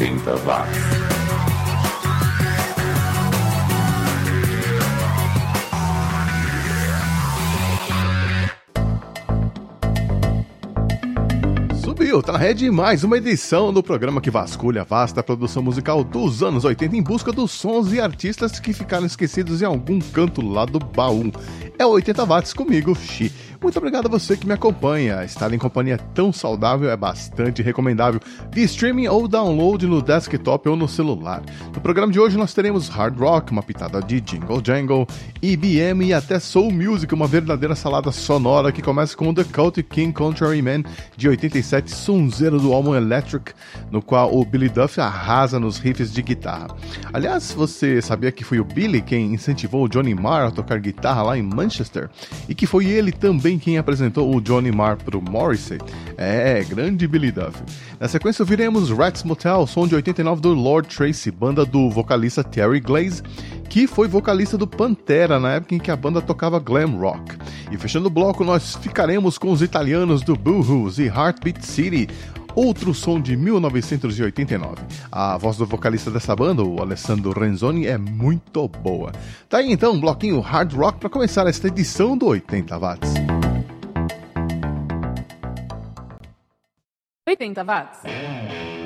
80 watts. Subiu, tá na rede mais uma edição do programa que vasculha a vasta produção musical dos anos 80 em busca dos sons e artistas que ficaram esquecidos em algum canto lá do baú. É 80 watts comigo, Xi. Muito obrigado a você que me acompanha. Estar em companhia tão saudável é bastante recomendável via streaming ou download no desktop ou no celular. No programa de hoje nós teremos hard rock, uma pitada de jingle jangle, EBM e até soul music, uma verdadeira salada sonora que começa com The Cult King Contrary de 87, sonzeiro do álbum Electric, no qual o Billy Duff arrasa nos riffs de guitarra. Aliás, você sabia que foi o Billy quem incentivou o Johnny Marr a tocar guitarra lá em Manchester? E que foi ele também quem apresentou o Johnny Marr pro Morrissey. É, grande Billy Duff. Na sequência ouviremos Rats Motel, som de 89 do Lord Tracy, banda do vocalista Terry Glaze, que foi vocalista do Pantera na época em que a banda tocava glam rock. E fechando o bloco, nós ficaremos com os italianos do Boohoo's e Heartbeat City, outro som de 1989. A voz do vocalista dessa banda, o Alessandro Renzoni, é muito boa. Tá aí então um bloquinho hard rock para começar esta edição do 80 watts. 80 watts.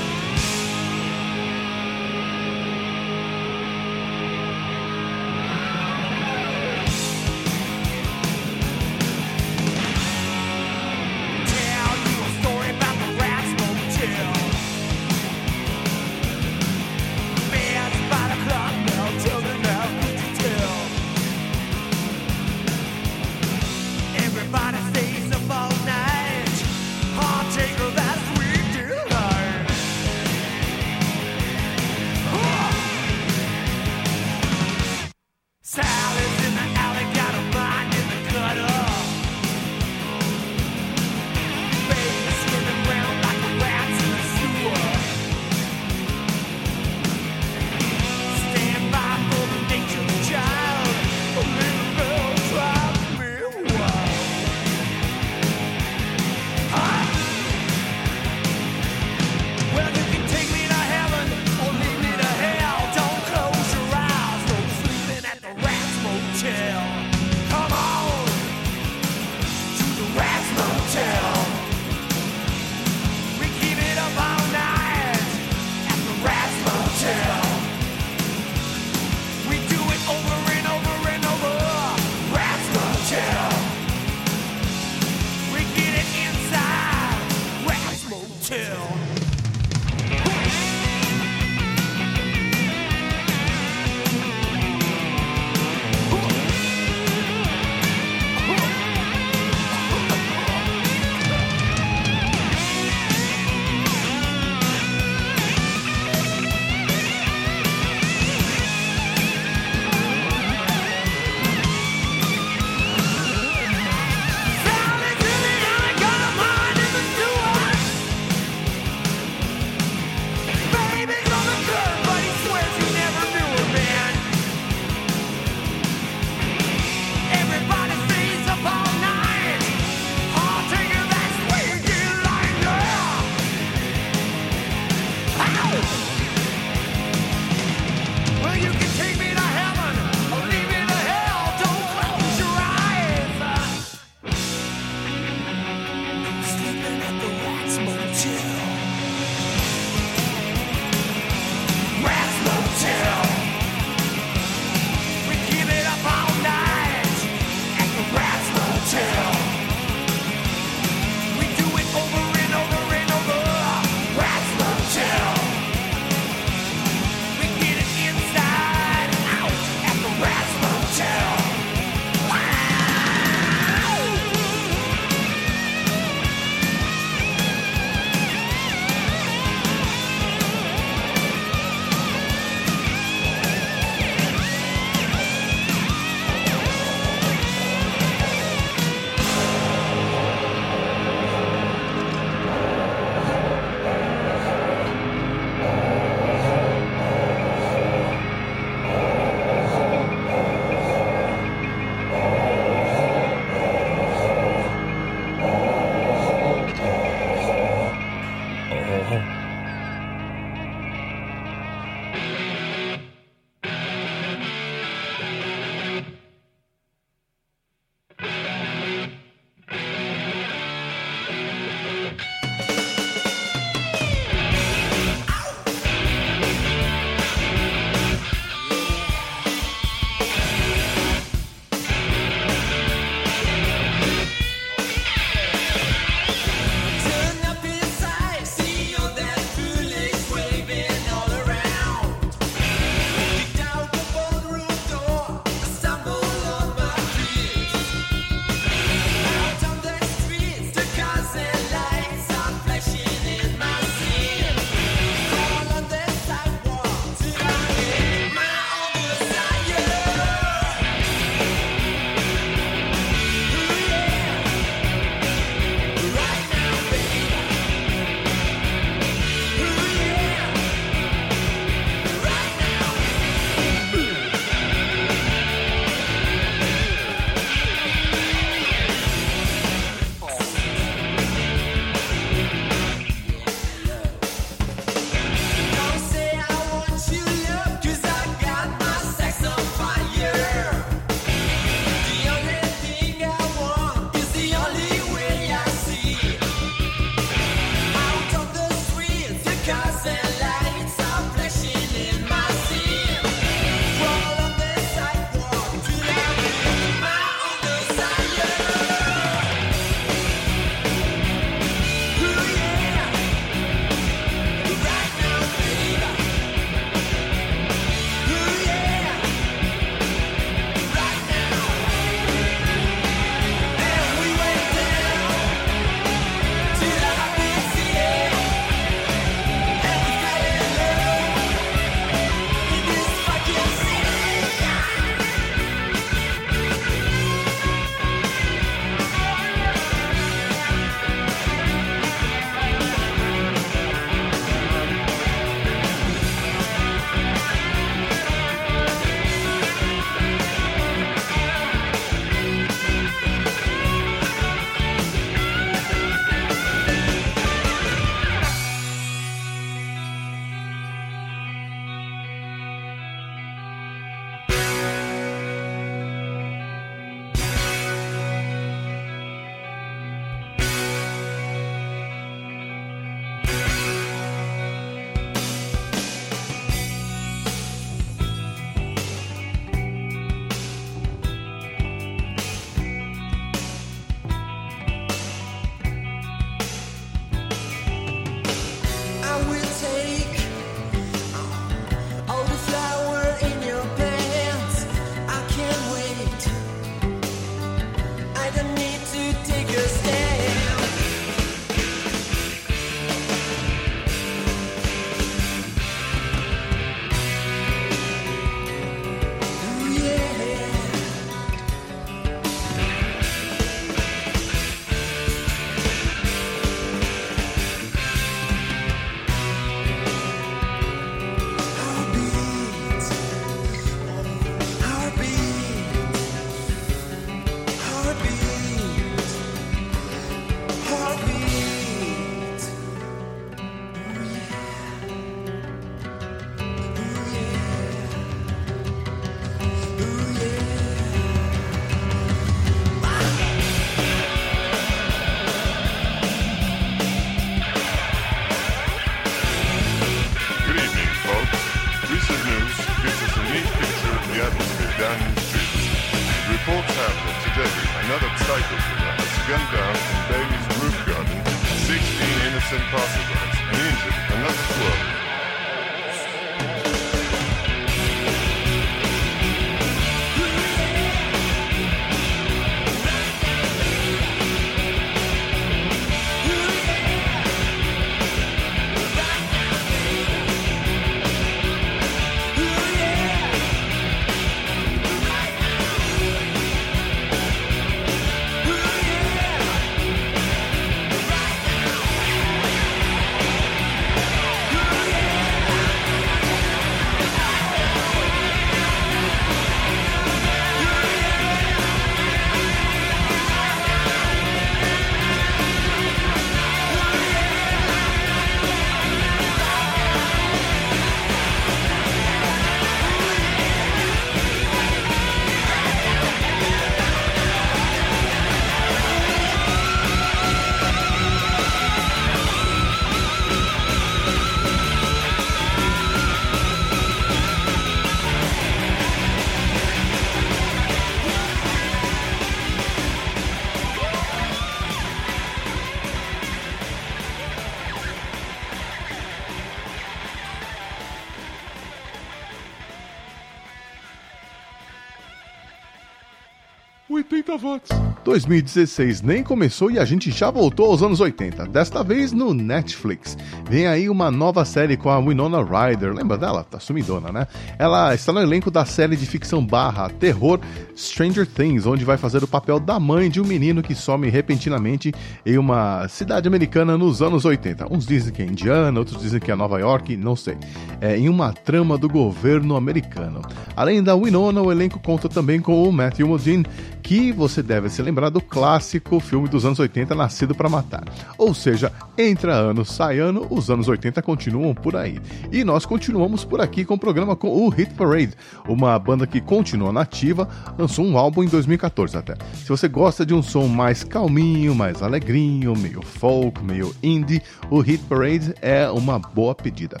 Votos. 2016 nem começou e a gente já voltou aos anos 80, desta vez no Netflix. Vem aí uma nova série com a Winona Ryder, lembra dela? Tá sumidona, né? Ela está no elenco da série de ficção barra terror Stranger Things, onde vai fazer o papel da mãe de um menino que some repentinamente em uma cidade americana nos anos 80. Uns dizem que é Indiana, outros dizem que é Nova York, não sei. É em uma trama do governo americano. Além da Winona, o elenco conta também com o Matthew Modine, que você deve se lembrar do clássico filme dos anos 80 Nascido para Matar. Ou seja, entra ano, sai ano, os anos 80 continuam por aí. E nós continuamos por aqui com o programa com o Hit Parade, uma banda que continua nativa, lançou um álbum em 2014 até. Se você gosta de um som mais calminho, mais alegrinho, meio folk, meio indie, o Hit Parade é uma boa pedida.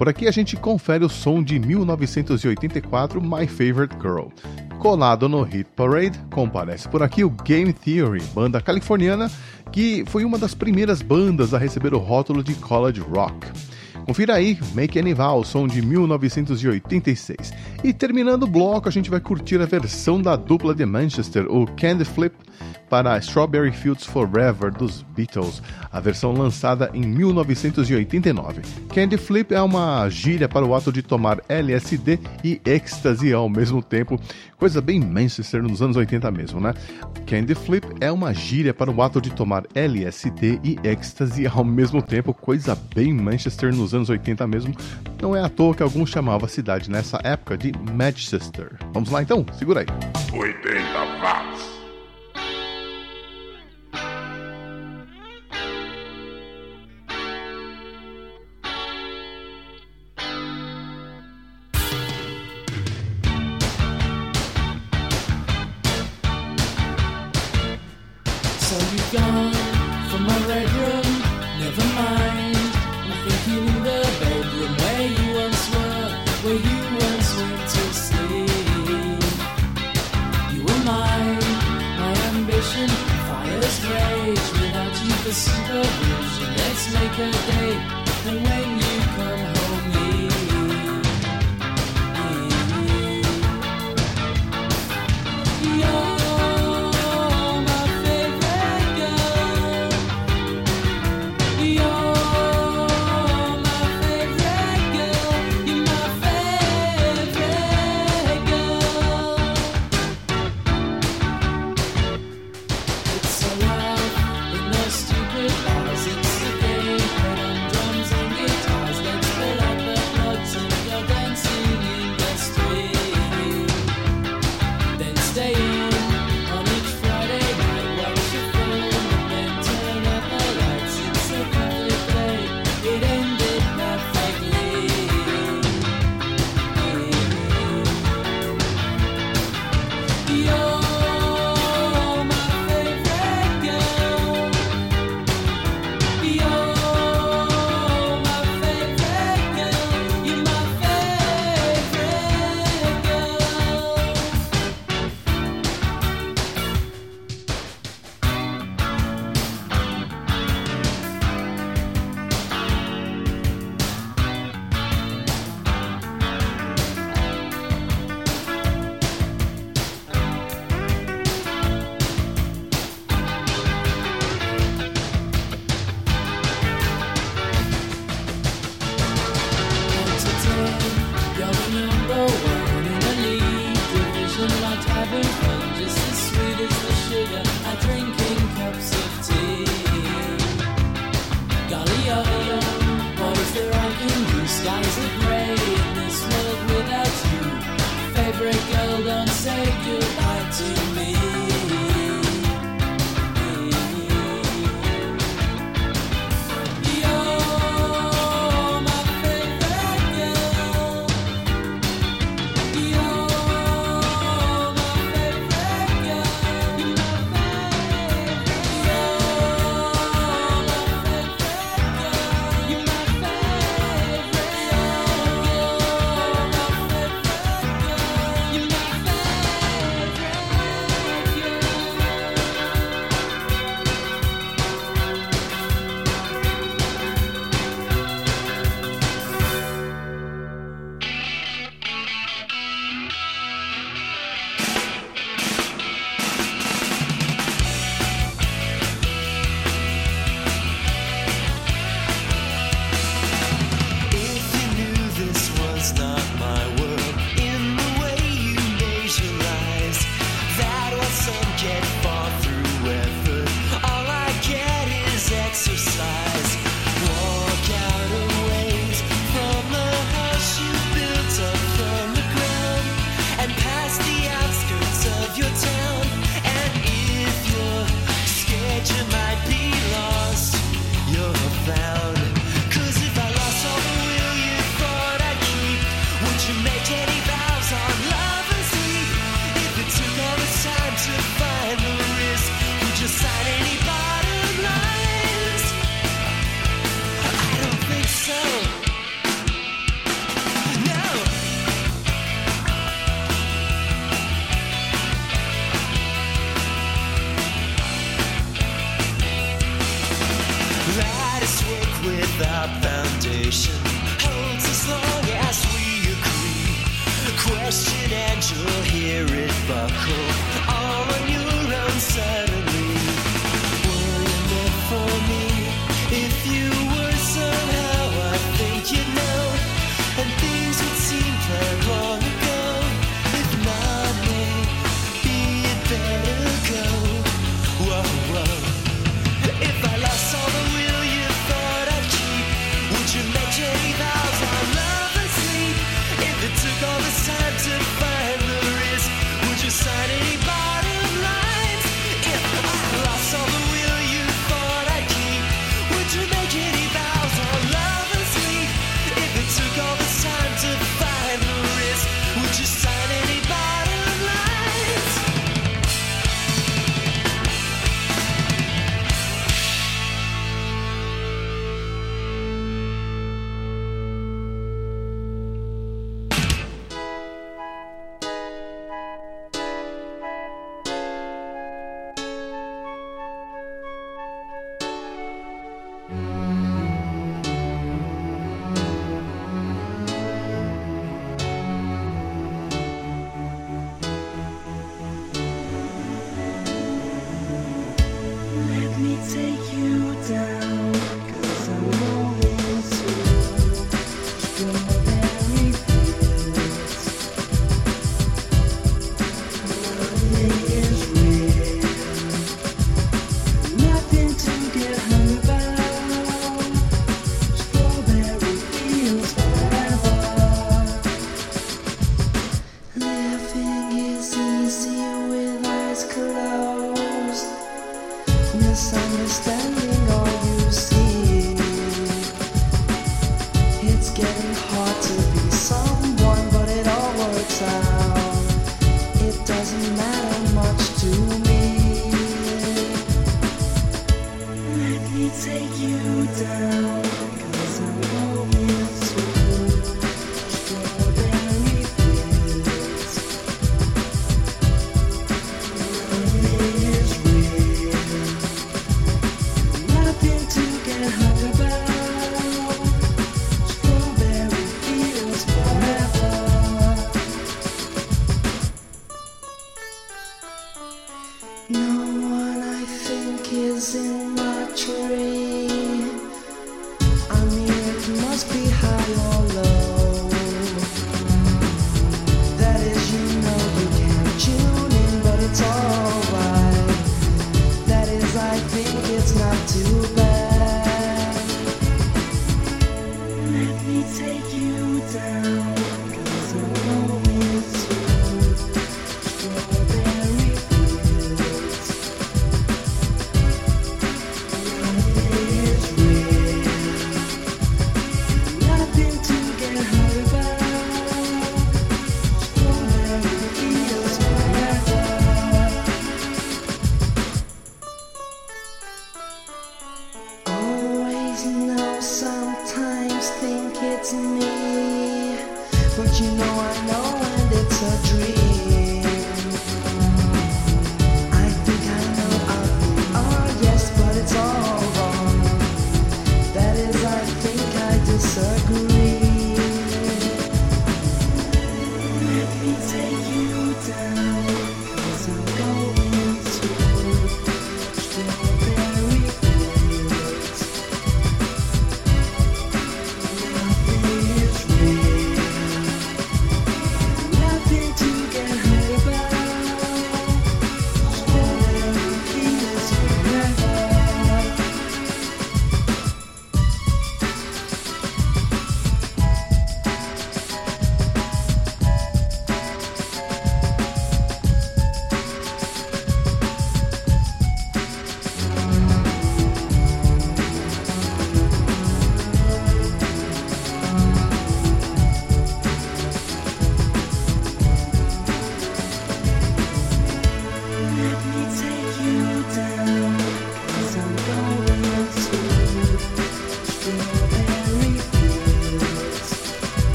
Por aqui a gente confere o som de 1984 My Favorite Girl. Colado no Hit Parade, comparece por aqui o Game Theory, banda californiana que foi uma das primeiras bandas a receber o rótulo de college rock. Confira aí Make Any Vow, som de 1986. E terminando o bloco, a gente vai curtir a versão da dupla de Manchester, o Candy Flip, para Strawberry Fields Forever dos Beatles, a versão lançada em 1989. Candy Flip é uma gíria para o ato de tomar LSD e ecstasy ao mesmo tempo, coisa bem Manchester nos anos 80 mesmo, né? Candy Flip é uma gíria para o ato de tomar LSD e ecstasy ao mesmo tempo, coisa bem Manchester nos anos 80 mesmo. Não é à toa que alguns chamavam a cidade nessa época de Manchester. Vamos lá então, segura aí. 80 watts.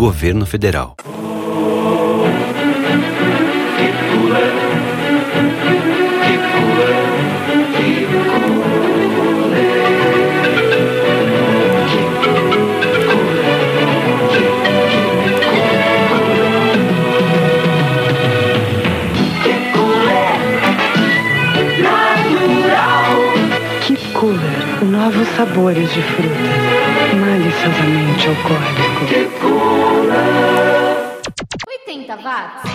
Governo Federal. novos sabores de frutas, maliciosamente alcoólico. 80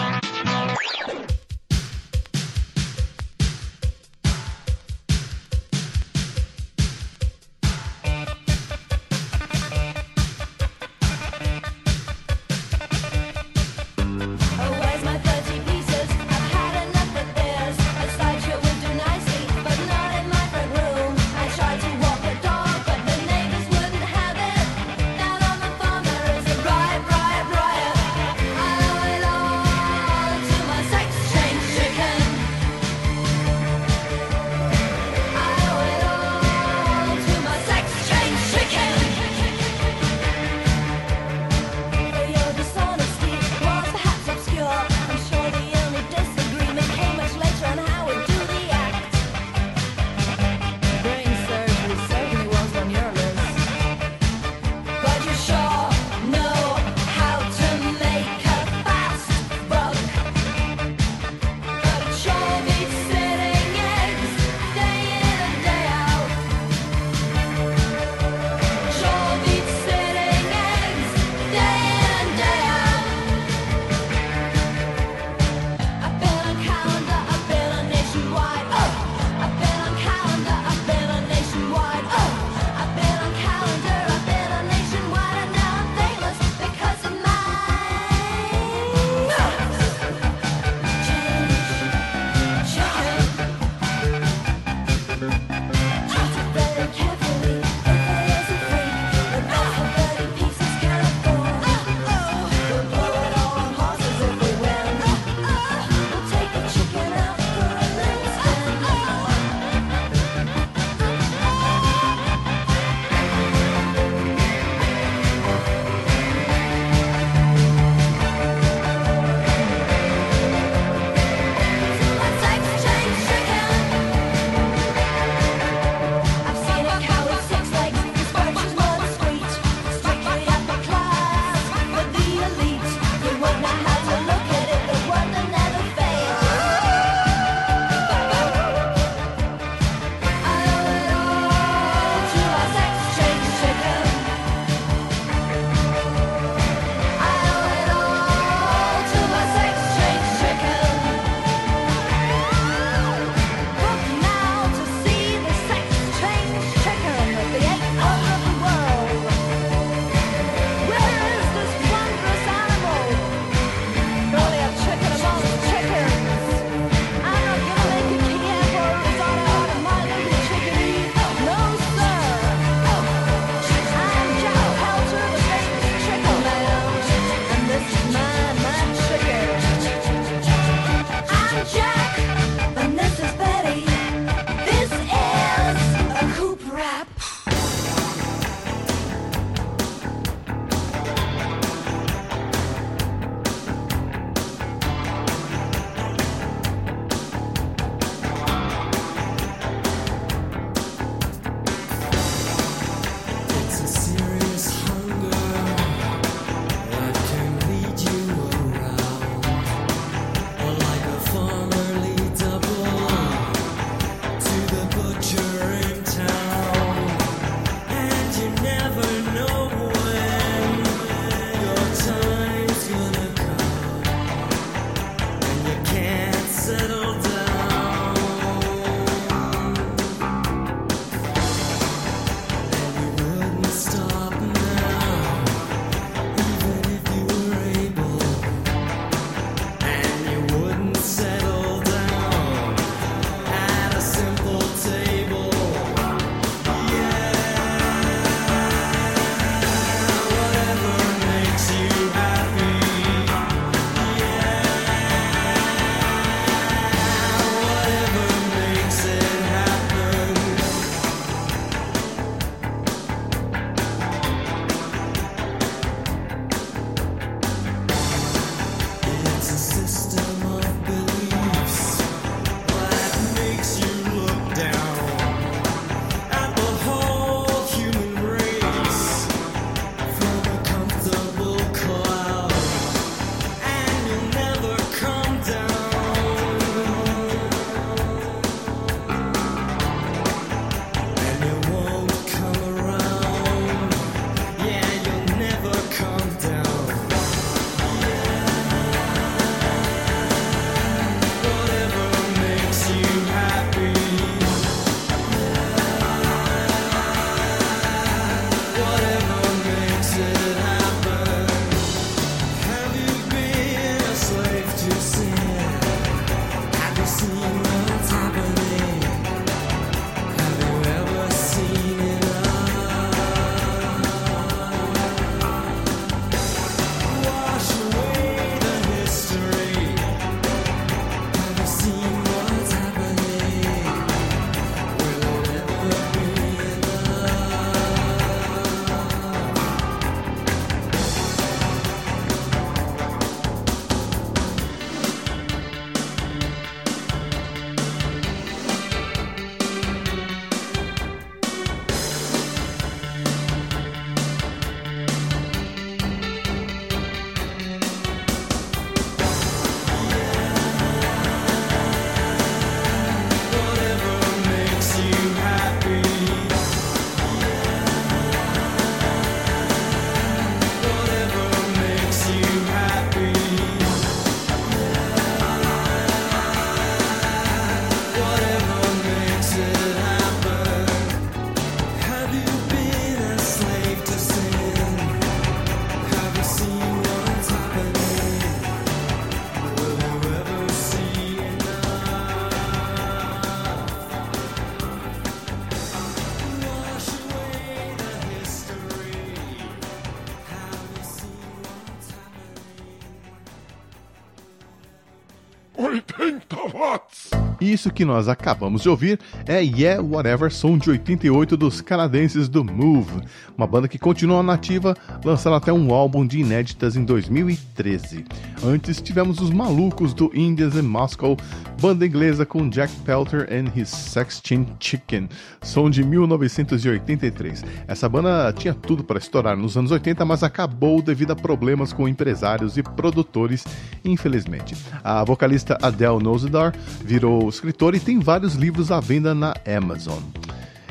80 Isso que nós acabamos de ouvir é Yeah Whatever, som de 88 dos canadenses do Move, uma banda que continua nativa, lançando até um álbum de inéditas em 2013. Antes tivemos os malucos do Indians in Moscow, banda inglesa com Jack Pelter and His Sextin Chicken, som de 1983. Essa banda tinha tudo para estourar nos anos 80, mas acabou devido a problemas com empresários e produtores, infelizmente. A vocalista Adele Nosedar virou escritora e tem vários livros à venda na Amazon.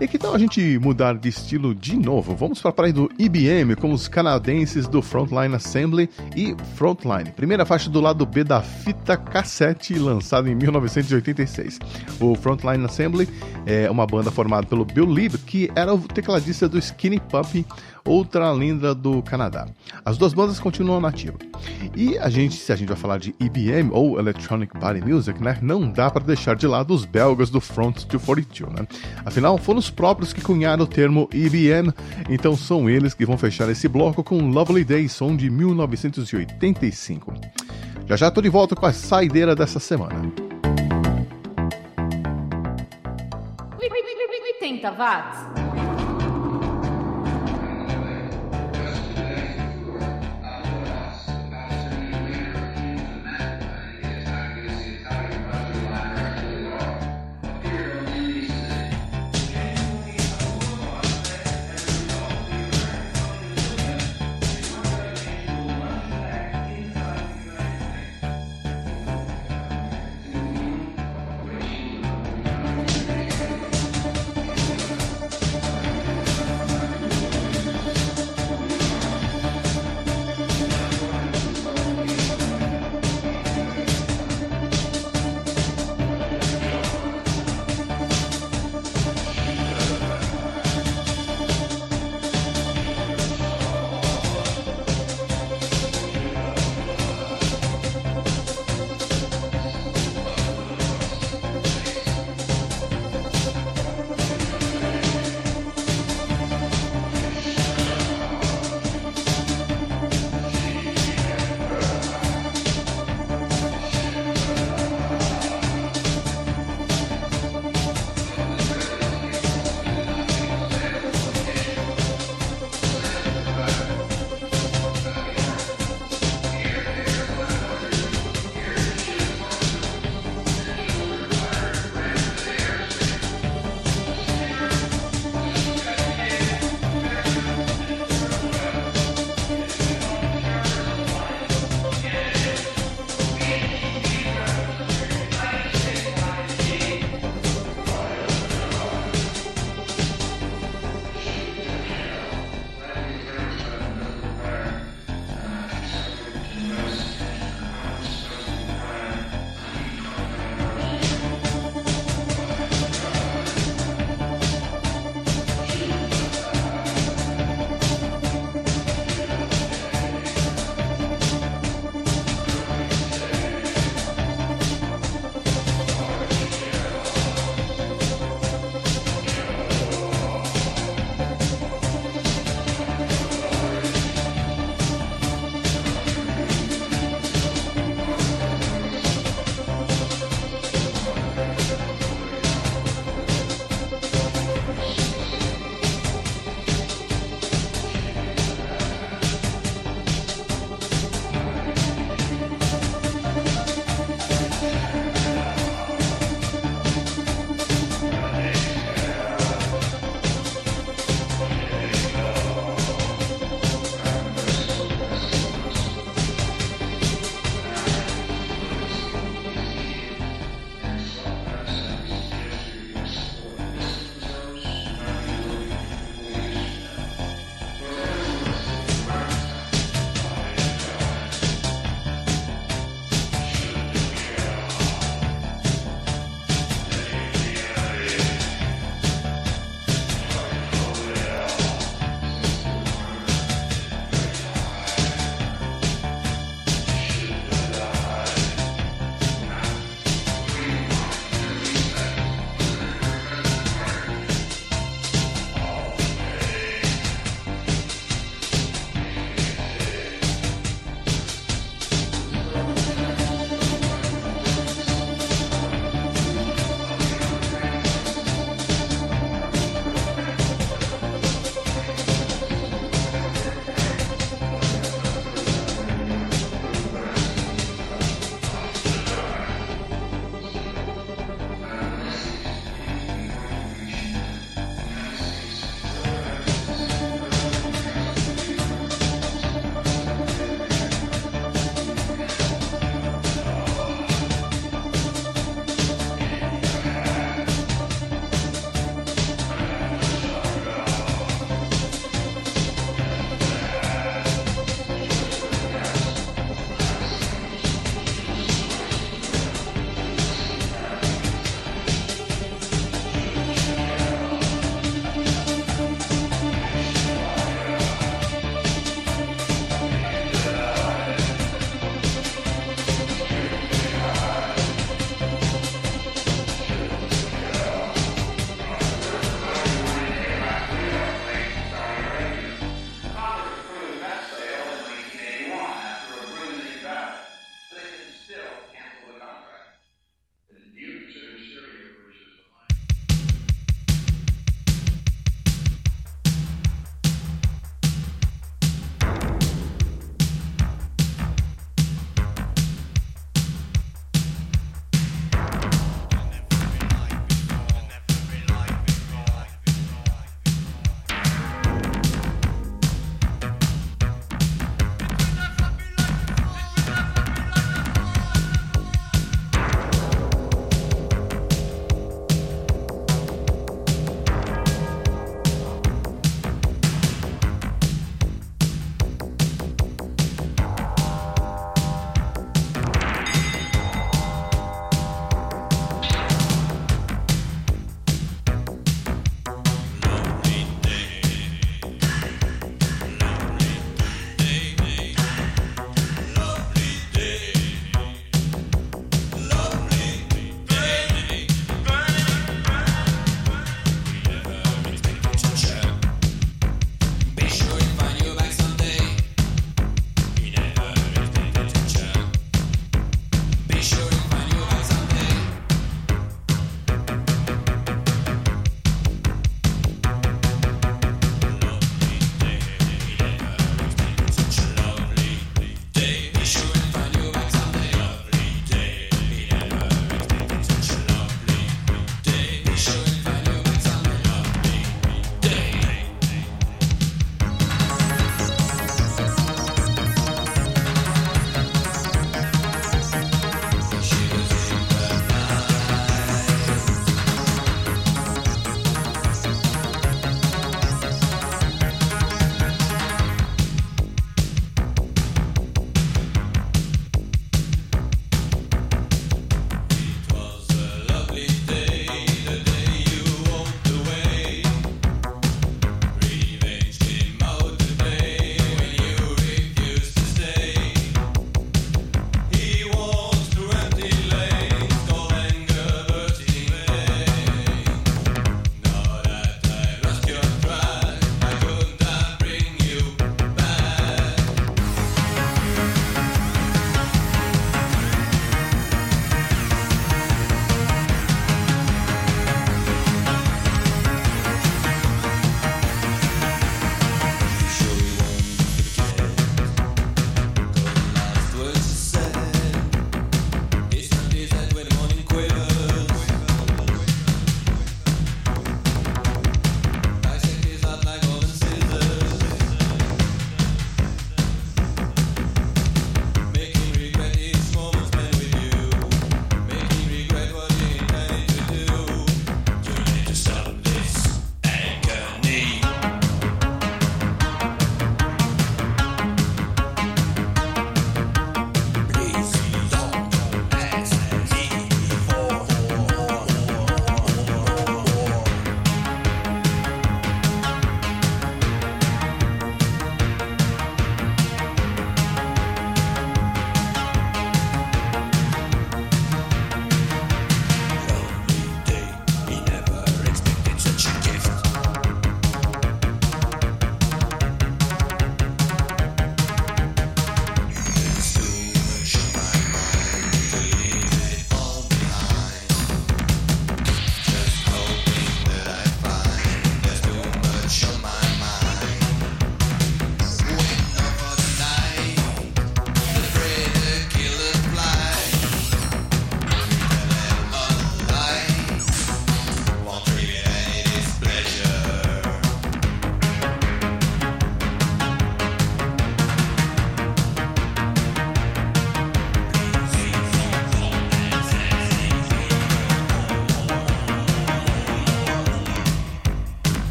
E que tal a gente mudar de estilo de novo? Vamos para a praia do IBM com os canadenses do Frontline Assembly e Frontline, primeira faixa do lado B da fita cassete lançada em 1986. O Frontline Assembly é uma banda formada pelo Bill Lieb, que era o tecladista do Skinny Puppy, outra lenda do Canadá. As duas bandas continuam nativas. E a gente, se a gente vai falar de EBM ou Electronic Body Music, né, não dá para deixar de lado os belgas do Front 242, né? Afinal, foram os próprios que cunharam o termo EBM, então são eles que vão fechar esse bloco com Lovely Day, som de 1985. Já já tô de volta com a saideira dessa semana. 80 watts.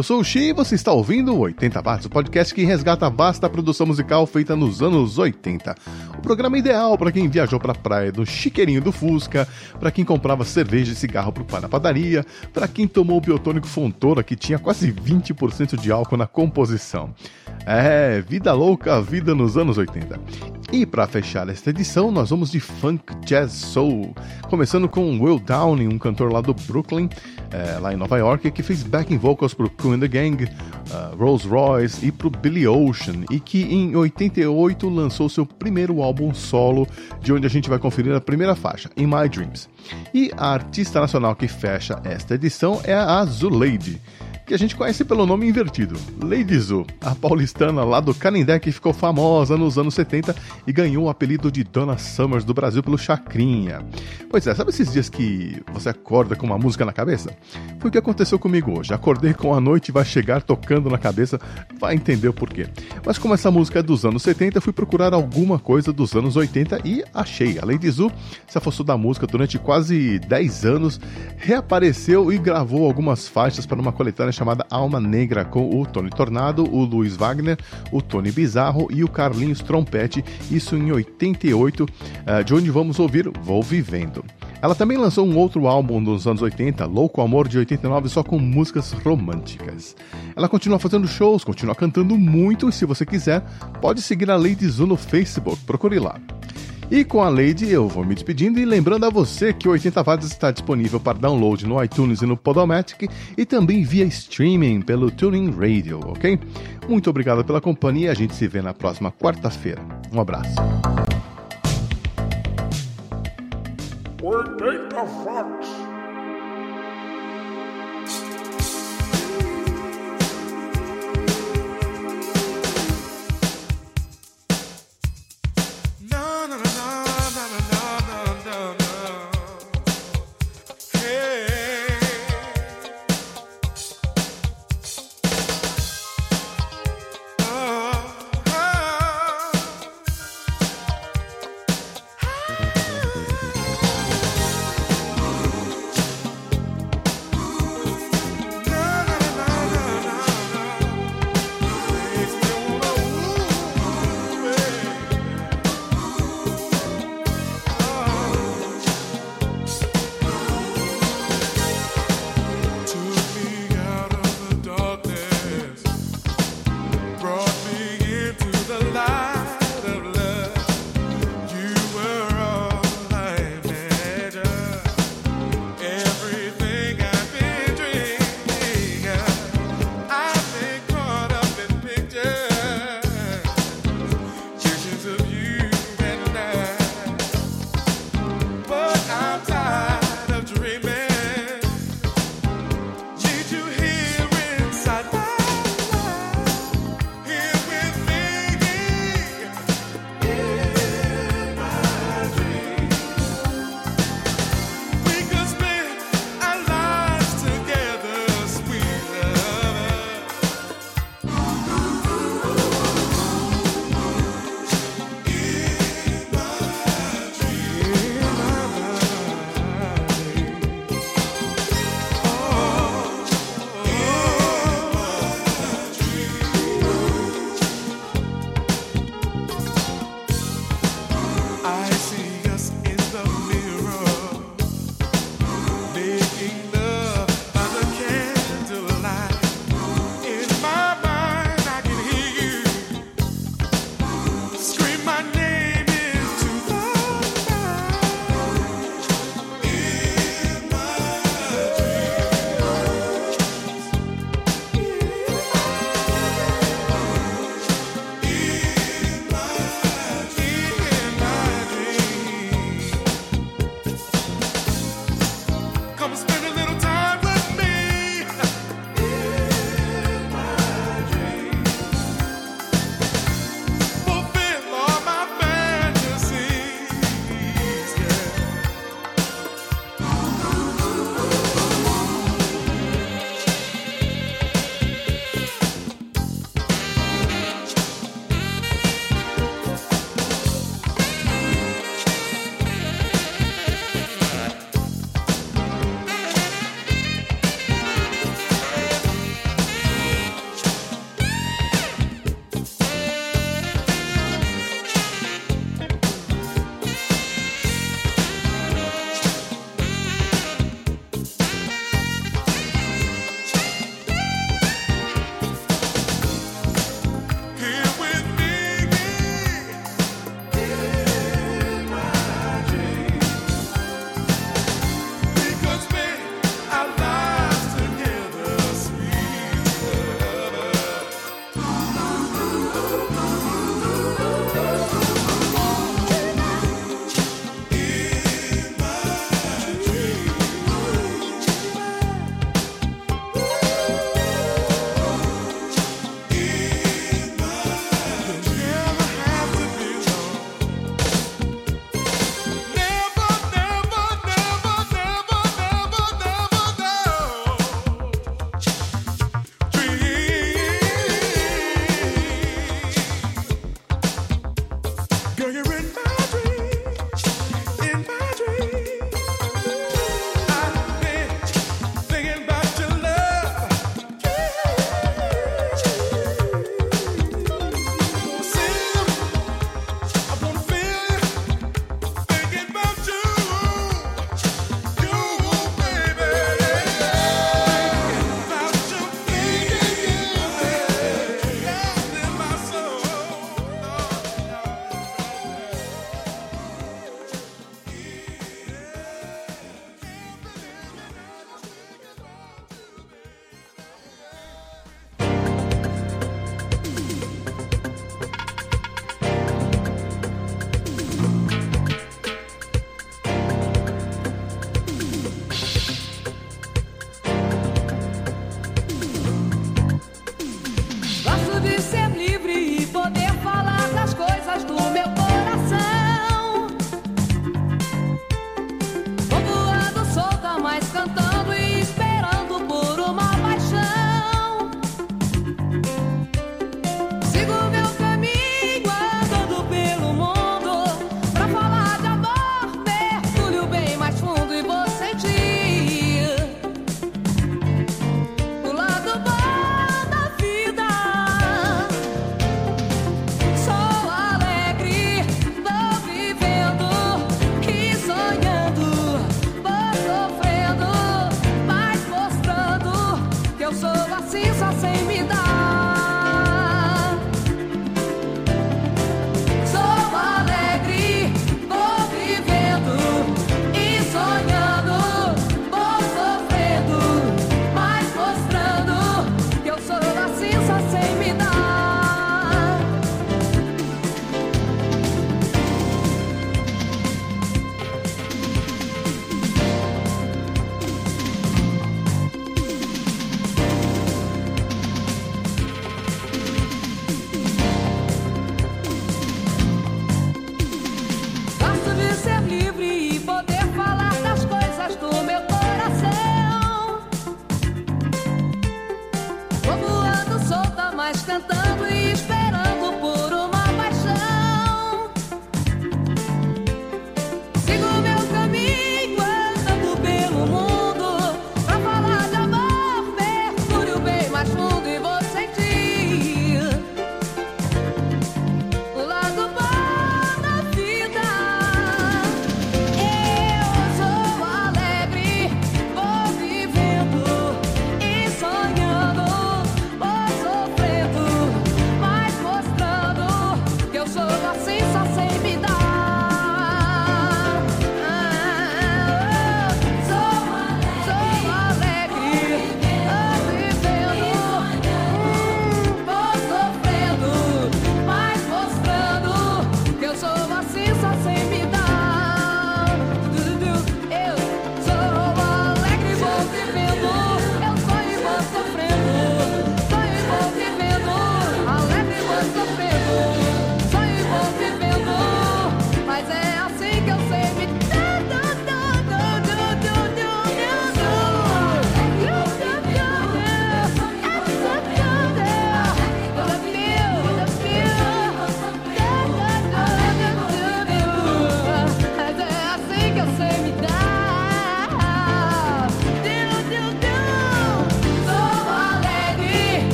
Eu sou o Xi e você está ouvindo o 80 Watts, o podcast que resgata a vasta produção musical feita nos anos 80. O programa ideal para quem viajou para a praia do chiqueirinho do Fusca, para quem comprava cerveja e cigarro para na padaria, para quem tomou o biotônico Fontoura que tinha quase 20% de álcool na composição. É, vida louca, vida nos anos 80. E para fechar esta edição, nós vamos de funk, jazz, soul, começando com Will Downing, um cantor lá do Brooklyn, é, lá em Nova York, que fez backing vocals pro Cool and the Gang, uh, Rolls Royce e pro Billy Ocean, e que em 88 lançou seu primeiro álbum solo, de onde a gente vai conferir a primeira faixa, In My Dreams. E a artista nacional que fecha esta edição é a Zuleide que a gente conhece pelo nome invertido, Lady Zu, a paulistana lá do Canindé que ficou famosa nos anos 70 e ganhou o apelido de Donna Summers do Brasil pelo Chacrinha. Pois é, sabe esses dias que você acorda com uma música na cabeça? Foi o que aconteceu comigo hoje. Acordei com a noite vai chegar tocando na cabeça, vai entender o porquê. Mas como essa música é dos anos 70, fui procurar alguma coisa dos anos 80 e achei. A Lady Zu se afastou da música durante quase 10 anos, reapareceu e gravou algumas faixas para uma coletânea chamada Alma Negra, com o Tony Tornado, o Luiz Wagner, o Tony Bizarro e o Carlinhos Trompete, isso em 88, eh, de onde vamos ouvir Vou Vivendo. Ela também lançou um outro álbum dos anos 80, Louco Amor de 89, só com músicas românticas. Ela continua fazendo shows, continua cantando muito e se você quiser, pode seguir a Lady Zu no Facebook, procure lá. E com a Lady eu vou me despedindo e lembrando a você que o 80 Watts está disponível para download no iTunes e no Podomatic e também via streaming pelo Tuning Radio, ok? Muito obrigado pela companhia e a gente se vê na próxima quarta-feira. Um abraço. 80 watts.